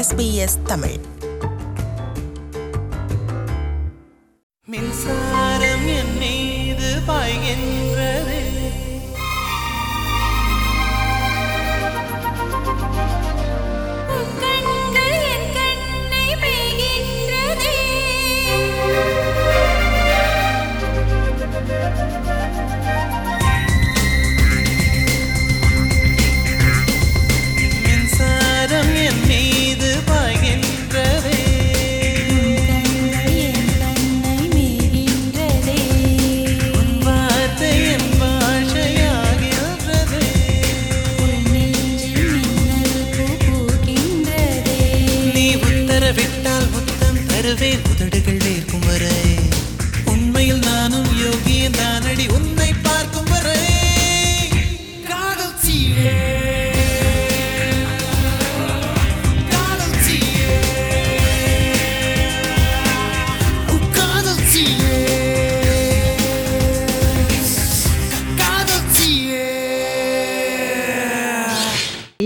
SBS Tamil. மின்சாரம் என்ன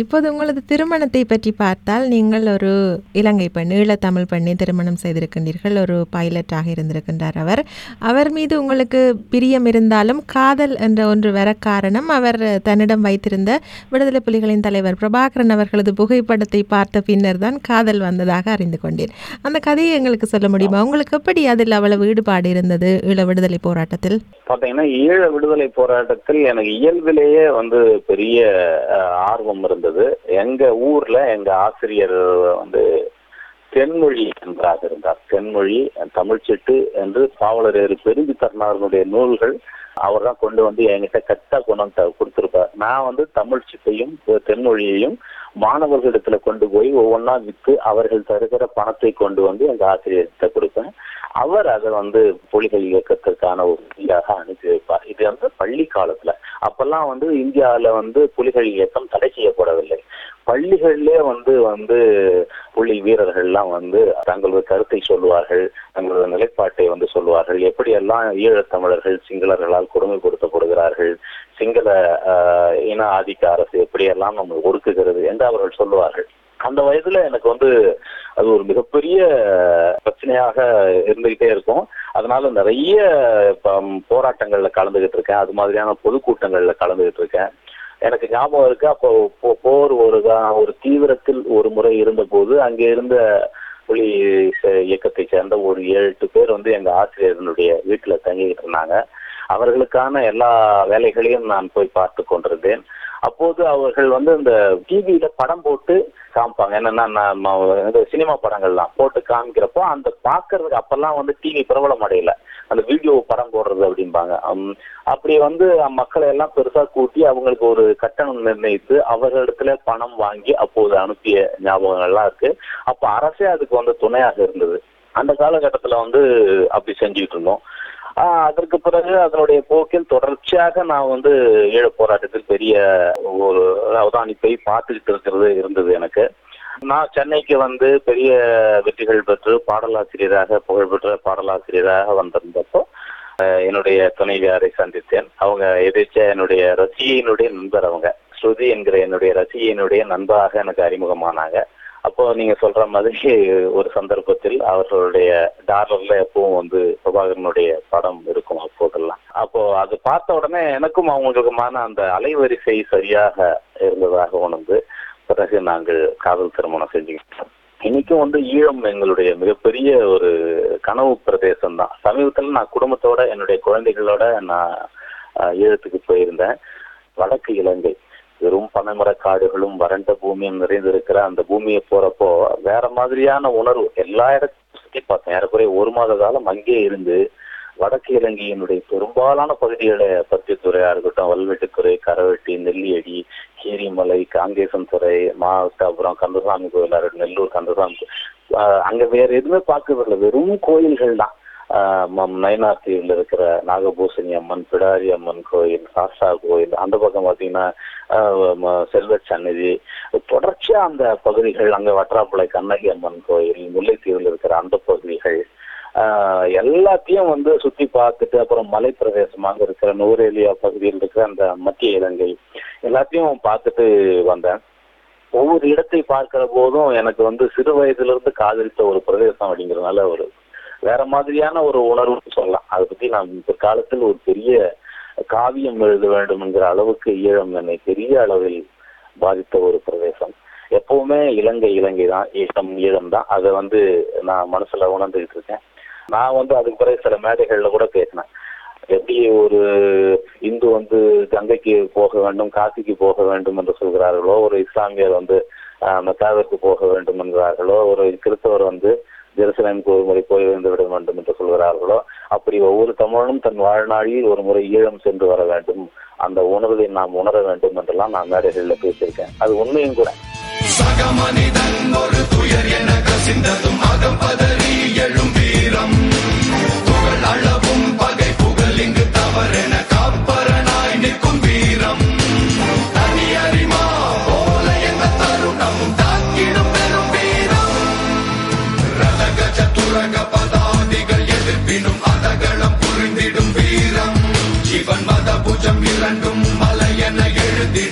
இப்போது உங்களது திருமணத்தை பற்றி பார்த்தால் நீங்கள் ஒரு இலங்கை பெண் ஈழத்தமிழ் பெண்ணை திருமணம் செய்திருக்கின்றீர்கள். ஒரு பைலட்டாக இருந்திருக்கின்றார் அவர். அவர் மீது உங்களுக்கு பிரியம் இருந்தாலும் காதல் என்ற ஒன்று வர காரணம் அவர் தன்னிடம் வைத்திருந்த விடுதலை புலிகளின் தலைவர் பிரபாகரன் அவர்களது புகைப்படத்தை பார்த்த பின்னர் தான் காதல் வந்ததாக அறிந்து கொண்டேன். அந்த கதையை எங்களுக்கு சொல்ல முடியுமா? உங்களுக்கு எப்படி அதில் அவ்வளவு ஈடுபாடு இருந்தது ஈழ விடுதலை போராட்டத்தில்? பார்த்தீங்கன்னா ஈழ விடுதலை போராட்டத்தில் எனக்கு இயல்பிலேயே வந்து பெரிய ஆர்வம் இருந்தது. எங்க ஊர்ல எங்க ஆசிரியர் வந்து தென்மொழி என்றாக இருந்தார். தென்மொழி தமிழ்ச்சிட்டு என்று பாவலரேறு பெருஞ்சி தருணாரனுடைய நூல்கள் அவர் தான் கொண்டு வந்து என்கிட்ட கரெக்டா கொண்டு வந்து கொடுத்துருப்பார். நான் வந்து தமிழ் சிட்டையும் தென்மொழியையும் மாணவர்களிடத்துல கொண்டு போய் ஒவ்வொன்றா விற்று அவர்கள் தருகிற பணத்தை கொண்டு வந்து எங்க ஆசிரியர்கிட்ட கொடுப்பேன். அவர் அதை வந்து புலிகள் இயக்கத்திற்கான ஒரு வழியாக அனுப்பி வைப்பார். இது வந்து பள்ளி காலத்துல. அப்பெல்லாம் வந்து இந்தியாவில வந்து புலிகள் இயக்கம் தடை செய்யப்படவில்லை. பள்ளிகளிலே வந்து வந்து புலி வீரர்கள்லாம் வந்து தங்களது கருத்தை சொல்லுவார்கள் தங்களது நிலைப்பாட்டை வந்து சொல்லுவார்கள். எப்படியெல்லாம் ஈழத்தமிழர்கள் சிங்களர்களால் கொடுமைப்படுத்தப்படுகிறார்கள் சிங்கள ஆஹ், இன ஆதிக்க அரசு எப்படியெல்லாம் நம்ம ஒடுக்குகிறது என்று அவர்கள் சொல்லுவார்கள். அந்த வயதுல எனக்கு வந்து அது ஒரு மிகப்பெரிய பிரச்சனையாக இருந்துகிட்டே இருக்கும். அதனால நிறைய போராட்டங்கள்ல கலந்துகிட்டு இருக்கேன். அது மாதிரியான பொதுக்கூட்டங்கள்ல கலந்துகிட்டு இருக்கேன். எனக்கு ஞாபகம் இருக்கு அப்போ போ- போர் ஒரு கா- ஒரு தீவிரத்தில் ஒரு முறை இருந்தபோது அங்கே இருந்த புலி இயக்கத்தை சேர்ந்த ஒரு ஏழு எட்டு பேர் வந்து எங்க ஆசிரியர்களுடைய வீட்டுல தங்கிக்கிட்டு இருந்தாங்க. அவர்களுக்கான எல்லா வேலைகளையும் நான் போய் பார்த்து கொண்டிருந்தேன். அப்போது அவர்கள் வந்து இந்த டிவியில படம் போட்டு காமிப்பாங்க. என்னன்னா நம்ம இந்த சினிமா படங்கள்லாம் போட்டு காமிக்கிறப்போ அந்த பாக்குறதுக்கு அப்பெல்லாம் வந்து டிவி பிரபலம் அடையல. அந்த வீடியோ படம் போடுறது அப்படிம்பாங்க. அப்படி வந்து மக்களை எல்லாம் பெருசா கூட்டி அவங்களுக்கு ஒரு கட்டணம் நிர்ணயித்து அவர்களிடத்துல பணம் வாங்கி அப்போது அனுப்பிய ஞாபகங்கள்லாம் இருக்கு. அப்ப அரசே அதுக்கு வந்து துணையாக இருந்தது. அந்த காலகட்டத்துல வந்து அப்படி செஞ்சுட்டு இருந்தோம். அதற்கு பிறகு அதனுடைய போக்கில் தொடர்ச்சியாக நான் வந்து ஈழ போராட்டத்தில் பெரிய ஒரு அவதானிப்பை பார்த்துக்கிட்டு இருக்கிறது இருந்தது எனக்கு. நான் சென்னைக்கு வந்து பெரிய வெற்றிகள் பெற்று பாடலாசிரியராக புகழ்பெற்ற பாடலாசிரியராக வந்திருந்தப்போ என்னுடைய துணைவியாரை சந்தித்தேன். அவங்க எதிர்த்த என்னுடைய ரசிகையினுடைய நண்பர் அவங்க. ஸ்ருதி என்கிற என்னுடைய ரசிகையினுடைய நண்பராக எனக்கு அறிமுகமானாங்க. அப்போ நீங்க சொல்ற மாதிரி ஒரு சந்தர்ப்பத்தில் அவர்களுடைய டாலர்ல எப்பவும் வந்து பிரபாகரனுடைய படம் இருக்கும் அப்போதெல்லாம். அப்போ அது பார்த்த உடனே எனக்கும் அவங்களுக்குமான அந்த அலைவரிசை சரியாக இருந்ததாக உணர்ந்து பிறகு நாங்கள் காதல் திருமணம் செஞ்சுக்கிட்டோம். இன்னைக்கும் வந்து ஈழம் எங்களுடைய மிகப்பெரிய ஒரு கனவு பிரதேசம் தான் சமீபத்தில் நான் குடும்பத்தோட என்னுடைய குழந்தைகளோட நான் ஈழத்துக்கு போயிருந்தேன். வடக்கு இலங்கை. வெறும் பனைமரக் காடுகளும் வறண்ட பூமியும் நிறைந்திருக்கிற அந்த பூமியை போறப்போ வேற மாதிரியான உணர்வு எல்லா இடத்தையும் சுத்தி பார்த்தேன். ஏறக்குறைய ஒரு மாத காலம் அங்கே இருந்து வடக்கு இலங்கையினுடைய பெரும்பாலான பகுதிகளை பருத்தித்துறையா இருக்கட்டும் வல்வெட்டுத்துறை கரவெட்டி நெல்லியடி கீரிமலை காங்கேசன் துறை மாவட்டாபுரம் அப்புறம் கந்தசாமி கோயில் நெல்லூர் கந்தசாமி அங்க வேற எதுவுமே பார்க்கறதில்ல. வெறும் கோயில்கள் தான் ஆஹ் ம- இருக்கிற நாகபூசணி அம்மன் பிடாரி அம்மன் கோயில் சாஸ்தா கோயில் அந்த பக்கம் பாத்தீங்கன்னா ஆஹ் ம- தொடர்ச்சியா அந்த பகுதிகள் அங்க வற்றாப்புழை கண்ணகி அம்மன் கோயில் முல்லைத்தீவில் இருக்கிற அந்த பகுதிகள் ஆஹ் எல்லாத்தையும் வந்து சுத்தி பார்த்துட்டு அப்புறம் மலை பிரதேசமாக இருக்கிற நூரேலியா பகுதியில் இருக்கிற அந்த மத்திய இலங்கை எல்லாத்தையும் பார்த்துட்டு வந்தேன். ஒவ்வொரு இடத்தை பார்க்கிற போதும் எனக்கு வந்து சிறு வயதுல இருந்து காதலித்த ஒரு பிரதேசம் அப்படிங்கிறதுனால ஒரு வேற மாதிரியான ஒரு உணர்வு சொல்லலாம். அதை பத்தி நான் பிற்காலத்தில் ஒரு பெரிய காவியம் எழுத வேண்டும் என்கிற அளவுக்கு ஈழம் என்னை பெரிய அளவில் பாதித்த ஒரு பிரதேசம். எப்பவுமே இலங்கை இலங்கை தான் ஈழம் ஈழம் தான். அதை வந்து நான் மனசுல உணர்ந்துகிட்டு இருக்கேன். நான் வந்து அதுக்கு பிறகு சில மேடைகள்ல கூட பேசினேன். எப்படி ஒரு இந்து வந்து கங்கைக்கு போக வேண்டும் காசிக்கு போக வேண்டும் என்று சொல்கிறார்களோ ஒரு இஸ்லாமியர் வந்து ஆஹ், மெக்காவிற்கு போக வேண்டும் என்கிறார்களோ ஒரு கிறிஸ்தவர் வந்து ஜெருசலேம் ஒரு முறை போய் விட வேண்டும் என்று சொல்கிறார்களோ அப்படி ஒவ்வொரு தமிழனும் தன் வாழ்நாளில் ஒரு முறை ஈழம் சென்று வர வேண்டும். அந்த உணர்வை நாம் உணர வேண்டும் என்றெல்லாம் நான் மேடைகளில் பேசியிருக்கேன். அது உண்மையும் கூட.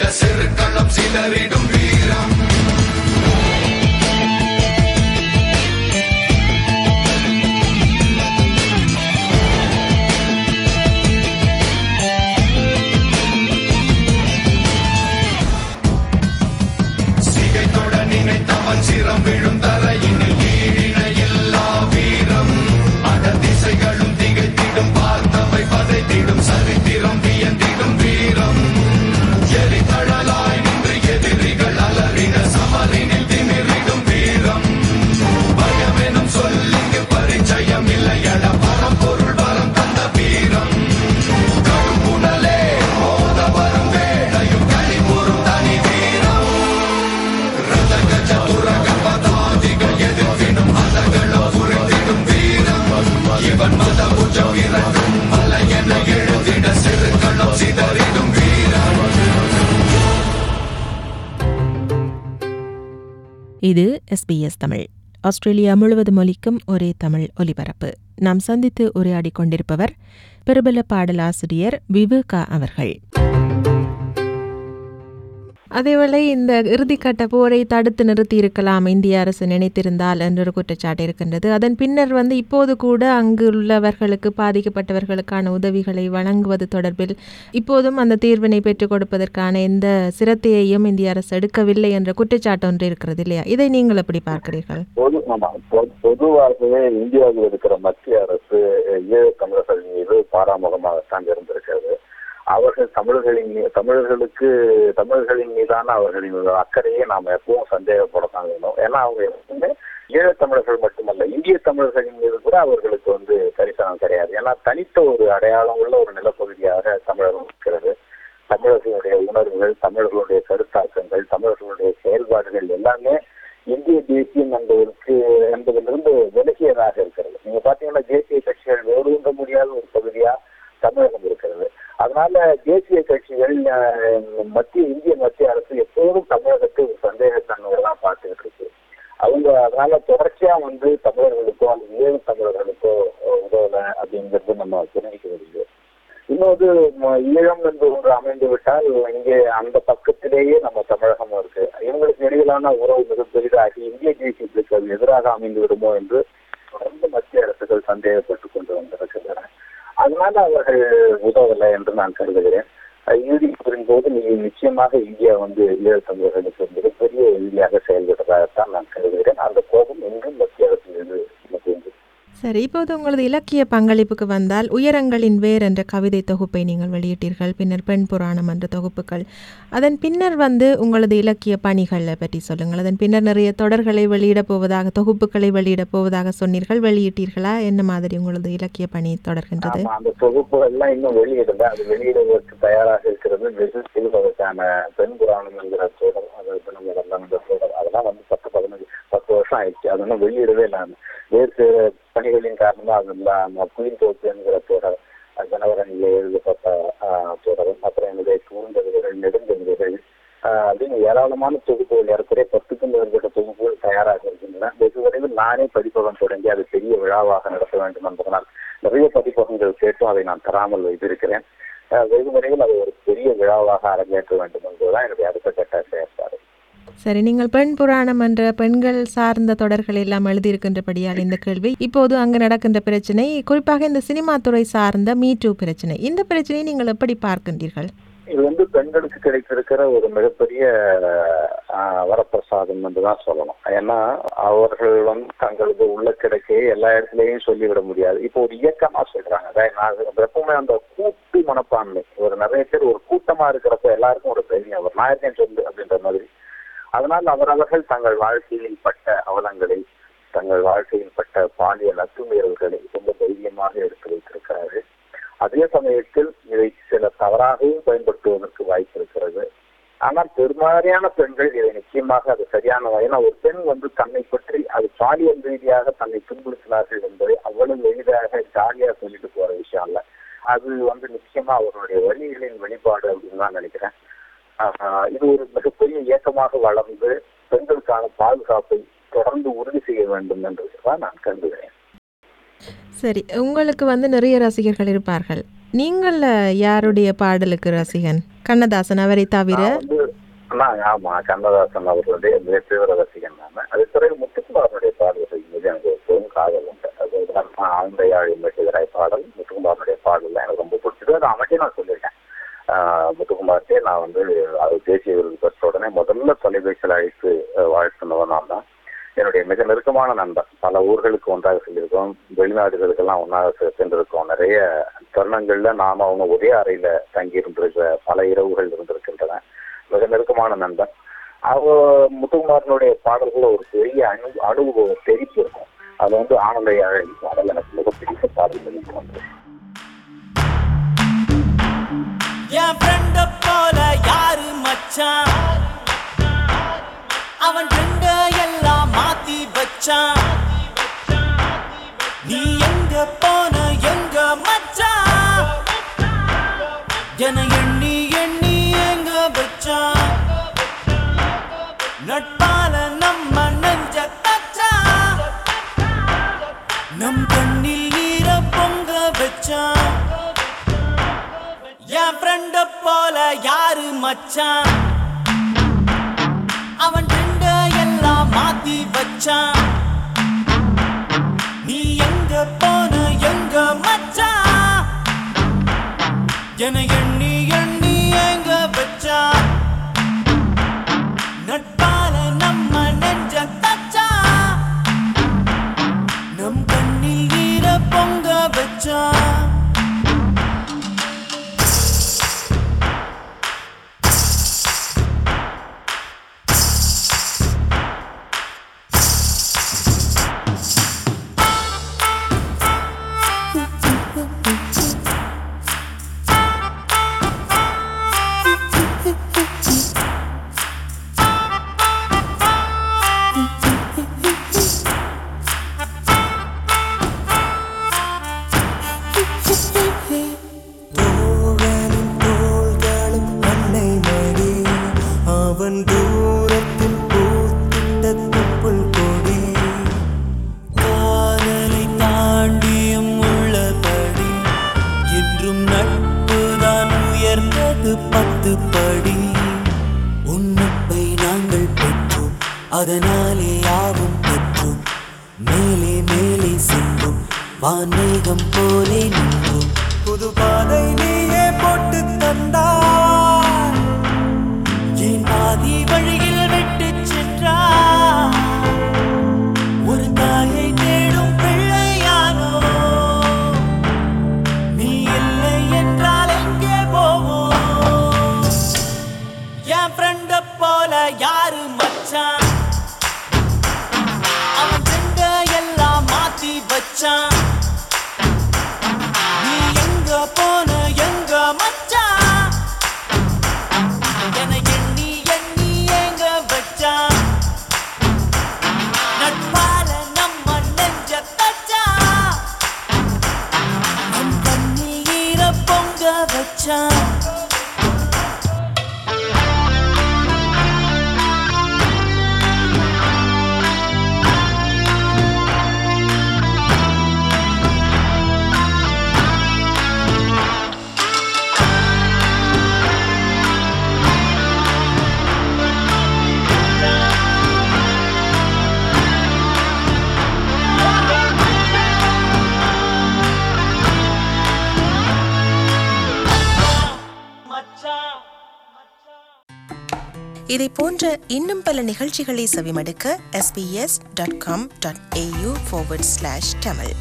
சில சிறு களம் சிதறிடும் இது எஸ்பிஎஸ் தமிழ். ஆஸ்திரேலியா முழுவதும் ஒலிக்கும் ஒரே தமிழ் ஒலிபரப்பு. நாம் சந்தித்து உரையாடிக் கொண்டிருப்பவர் பிரபல பாடலாசிரியர் விவேகா அவர்கள். அதேவேளை இந்த இறுதிக்கட்ட போரை தடுத்து நிறுத்தி இருக்கலாம். இந்திய அரசு நினைத்திருந்தால் என்றொரு குற்றச்சாட்டு இருக்கின்றது. அதன் பின்னர் வந்து இப்போது கூட அங்கு உள்ளவர்களுக்கு பாதிக்கப்பட்டவர்களுக்கான உதவிகளை வழங்குவது தொடர்பில் இப்போதும் அந்த தீர்வினை பெற்றுக் கொடுப்பதற்கான எந்த சிரத்தையையும் இந்திய அரசு எடுக்கவில்லை என்ற குற்றச்சாட்டு ஒன்று இருக்கிறது இல்லையா? இதை நீங்கள் எப்படி பார்க்கிறீர்கள்? பொதுவாகவே இந்தியாவில் இருக்கிற மத்திய அரசு ஈழ தமிழர்கள் மீது பாராமுகமாகத்தான் இருந்திருக்கிறது அவர்கள் தமிழர்களின் தமிழர்களுக்கு தமிழர்களின் மீதான அவர்களின் அக்கறையை நாம் எப்பவும் சந்தேகப்படத்தான் வேணும். ஏன்னா அவங்க எப்பவுமே ஈழத்தமிழர்கள் மட்டுமல்ல இந்திய தமிழர்களின் மீது கூட அவர்களுக்கு வந்து கரிசனம் கிடையாது. ஏன்னா தனித்த ஒரு அடையாளம் உள்ள ஒரு நிலப்பகுதியாக தமிழகம் இருக்கிறது. தமிழர்களுடைய உணர்வுகள் தமிழர்களுடைய கருத்தாக்கங்கள் தமிழர்களுடைய செயல்பாடுகள் எல்லாமே இந்திய தேசியம் என்ற ஒரு விலகியதாக இருக்கிறது நீங்க பாத்தீங்கன்னா தேசிய கட்சிகள் வேறுன்ற முடியாத ஒரு பகுதியா தமிழகம் இருக்கிறது அதனால தேசிய கட்சிகள் அஹ், மத்திய இந்திய மத்திய அரசு எப்போதும் தமிழகத்தை ஒரு சந்தேகத்தன்மையோட தான் பார்த்துக்கிட்டு இருக்கு அவங்க அதனால தொடர்ச்சியா வந்து தமிழர்களுக்கோ அந்த ஏழு தமிழர்களுக்கோ அஹ், உதவல அப்படிங்கிறது நம்ம தெரிவிக்க முடியுது இன்னொரு ம- ஈழம் என்று ஒன்று விட்டால் இங்கே அந்த பக்கத்திலேயே நம்ம தமிழகம் இருக்கு. இவங்களுக்கு இடையிலான உறவு மிக பெரிதாகி இந்திய தேசியத்துக்கு அது எதிராக அமைந்து விடுமோ என்று தொடர்ந்து மத்திய அரசுகள் சந்தேகப்பட்டு கொண்டு வந்திருக்கின்றன. அதனால அவர்கள் உதவலை என்று நான் கருதுகிறேன். இறுதி இறுதிப்போரின் போது நீ நிச்சயமாக இந்தியா வந்து ஈழத் தமிழர்களுக்கு மிகப்பெரிய எதிரியாக செயல்பட்டதாகத்தான் நான் கருதுகிறேன். அந்த கோபம் இன்றும் மத்திய அரசு சரி இப்போது உங்களது இலக்கிய பங்களிப்புக்கு வந்தால் உயரங்களின் வேர் என்ற கவிதை தொகுப்பை நீங்கள் வெளியிட்டீர்கள். பின்னர் பெண் புராணம் என்ற தொகுப்புகள். அதன் பின்னர் வந்து உங்களது இலக்கிய பணிகளை பற்றி சொல்லுங்கள். அதன் பின்னர் நிறைய தொடர்களை வெளியிடப் போவதாக தொகுப்புகளை வெளியிடப் போவதாக சொன்னீர்கள். வெளியிட்டீர்களா? என்ன மாதிரி உங்களது இலக்கிய பணி தொடர்கின்றது? அந்த தொகுப்பு எல்லாம் இன்னும் வெளியிடல. அது வெளியிடுவதற்கு தயாராக இருக்கிறது. வெகு சிறுவதற்கான பெண் புராணம் என்கிற தொடர் அது தினம் தொடர் அதெல்லாம் வந்து பத்து பதினஞ்சு பத்து வருஷம் ஆயிடுச்சு. அது வெளியிடவே இல்லாமல் வேறு பணிகளின் காரணமாக அதெல்லாம் குயின் தோப்பு என்கிற தொடர் ஜனவரனில் எழுதப்பட்ட தொடரும். அப்புறம் என்னுடைய குறுந்தகடுகள் நெடுங்கவிதைகள் அப்படின்னு ஏராளமான தொகுப்புகள் ஏறக்குறைய பத்துக்கும் மேற்பட்ட தொகுப்புகள் தயாராக இருக்கின்றன. வெகு விரைவில் நானே பதிப்பகம் தொடங்கி அது பெரிய விழாவாக நடத்த வேண்டும் என்பதனால் நிறைய பதிப்பகங்கள் கேட்டும் அதை நான் தராமல் வைத்திருக்கிறேன். வெகு விரைவில் அதை ஒரு பெரிய விழாவாக அரங்கேற்ற வேண்டும் என்பதுதான் என்னுடைய அடுத்த கட்ட செயற்பாடு. சரி நீங்கள் பெண் புராணம் என்ற பெண்கள் சார்ந்த தொடர்கள் எல்லாம் எழுதியிருக்கின்றபடியால் இந்த கேள்வி. இப்போது அங்கு நடக்கின்ற பிரச்சனை குறிப்பாக இந்த சினிமா துறை சார்ந்த மீட்டு பிரச்சனை. இந்த பிரச்சனையை நீங்கள் எப்படி பார்க்கின்றீர்கள்? இது வந்து பெண்களுக்கு கிடைத்திருக்கிற ஒரு மிகப்பெரிய ஆஹ், வரப்பிரசாதம் என்று தான் சொல்லணும். ஏன்னா அவர்கள் வந்து தங்களது உள்ள கிடைக்கையை எல்லா இடத்துலயும் சொல்லிவிட முடியாது. இப்போ ஒரு இயக்கமா சொல்றாங்க. நான் எப்பவுமே அந்த கூட்டு மனப்பான்மை. ஒரு நிறைய பேர் ஒரு கூட்டமா இருக்கிறப்ப எல்லாருக்கும் ஒரு பெரிய ஒரு நான் சொல்லு அப்படின்ற மாதிரி. அதனால் அவரவர்கள் தங்கள் வாழ்க்கையில் பட்ட அவலங்களை தங்கள் வாழ்க்கையில் பட்ட பாலியல் அத்துமீறல்களை ரொம்ப தைரியமாக எடுத்து வைத்திருக்கிறார்கள். அதே சமயத்தில் இதை சில தவறாகவும் பயன்படுத்துவதற்கு வாய்ப்பு இருக்கிறது. ஆனால் பெரும்பாலான பெண்கள் இதை நிச்சயமாக அது சரியான ஏன்னா ஒரு பெண் வந்து தன்னை பற்றி அது பாலியல் ரீதியாக தன்னை துன்புறுத்தினார்கள் என்பதை அவ்வளவு எளிதாக ஜாலியாக சொல்லிட்டு போற விஷயம் இல்லை அது வந்து நிச்சயமா அவருடைய வழிகளின் வெளிப்பாடு அப்படின்னு தான் நினைக்கிறேன். இது ஒரு மிகப்பெரிய இயக்கமாக வளர்ந்து பெண்களுக்கான பாதுகாப்பை தொடர்ந்து உறுதி செய்ய வேண்டும் என்று தான் நான் கருதுகிறேன். சரி உங்களுக்கு வந்து நிறைய ரசிகர்கள் இருப்பார்கள். நீங்கள் யாருடைய பாடலுக்கு ரசிகன்? கண்ணதாசன் அவரை தவிர? ஆமா கண்ணதாசன் அவர்களுடைய தீவிர ரசிகன் நான். அது பிறகு முத்துக்குமாரனுடைய பாடல்கள் மீது எனக்கு பெரும் காதல் உண்டு. அது ஆந்தையாழி மெட்டுகிறாய் பாடல் முத்துக்குமாரனுடைய பாடல் எனக்கு ரொம்ப பிடிச்சது. அது அமைச்சே நான் சொல்லியிருக்கேன். முத்துக்குமார்ட்டே நான் வந்து அது தேசிய விருது பெற்ற உடனே முதல்ல தொலைபேசியில் அழைத்து வாழ்த்துனவன் நான் தான். என்னுடைய மிக நெருக்கமான நண்பன். பல ஊர்களுக்கு ஒன்றாக சென்றிருக்கோம். வெளிநாடுகளுக்கெல்லாம் ஒன்றாக செ- சென்றிருக்கோம். நிறைய தருணங்கள்ல நாம அவங்க ஒரே அறையில தங்கி இருந்திருக்கிற பல இரவுகள் இருந்திருக்கின்றன. மிக நெருக்கமான நண்பன். அவ முத்துக்குமாரனுடைய பாடல்கள் ஒரு பெரிய அனு அனுபவம் தெரிப்பு அது வந்து ஆனந்த அழகி பாடல். எனக்கு மிக பிடித்த பாடல் வந்து என் ஃப்ரெண்ட போல யாரு மச்சான்? அவன் ஃப்ரெண்ட எல்லாம் மாத்தி வச்சான். நீ எங்க போன எங்க மச்சான்? என எண்ணி எண்ணி எங்க வச்சான்? நட்பால நம்ம நெஞ்ச தச்சான். நம் கண்ணில் நீர பொங்க வச்சான். என் ஃப்ரெண்ட போல யாரு மச்சான்? அவன் ட்ரெண்ட எல்லாம் மாத்தி வச்சான். நீ எங்க போன எங்க மச்சான்? என அதனாலே யாவும் பெற்றோம் மேலே மேலே செல்லும். வான்மேகம் போலே நின்றும் புது பாதை நீயே போட்டு தந்தார் என் பாதி வழி மாத்தி இதை போன்ற இன்னும் பல நிகழ்ச்சிகளை செவிமடுக்க SBS dot com dot AU forward slash Tamil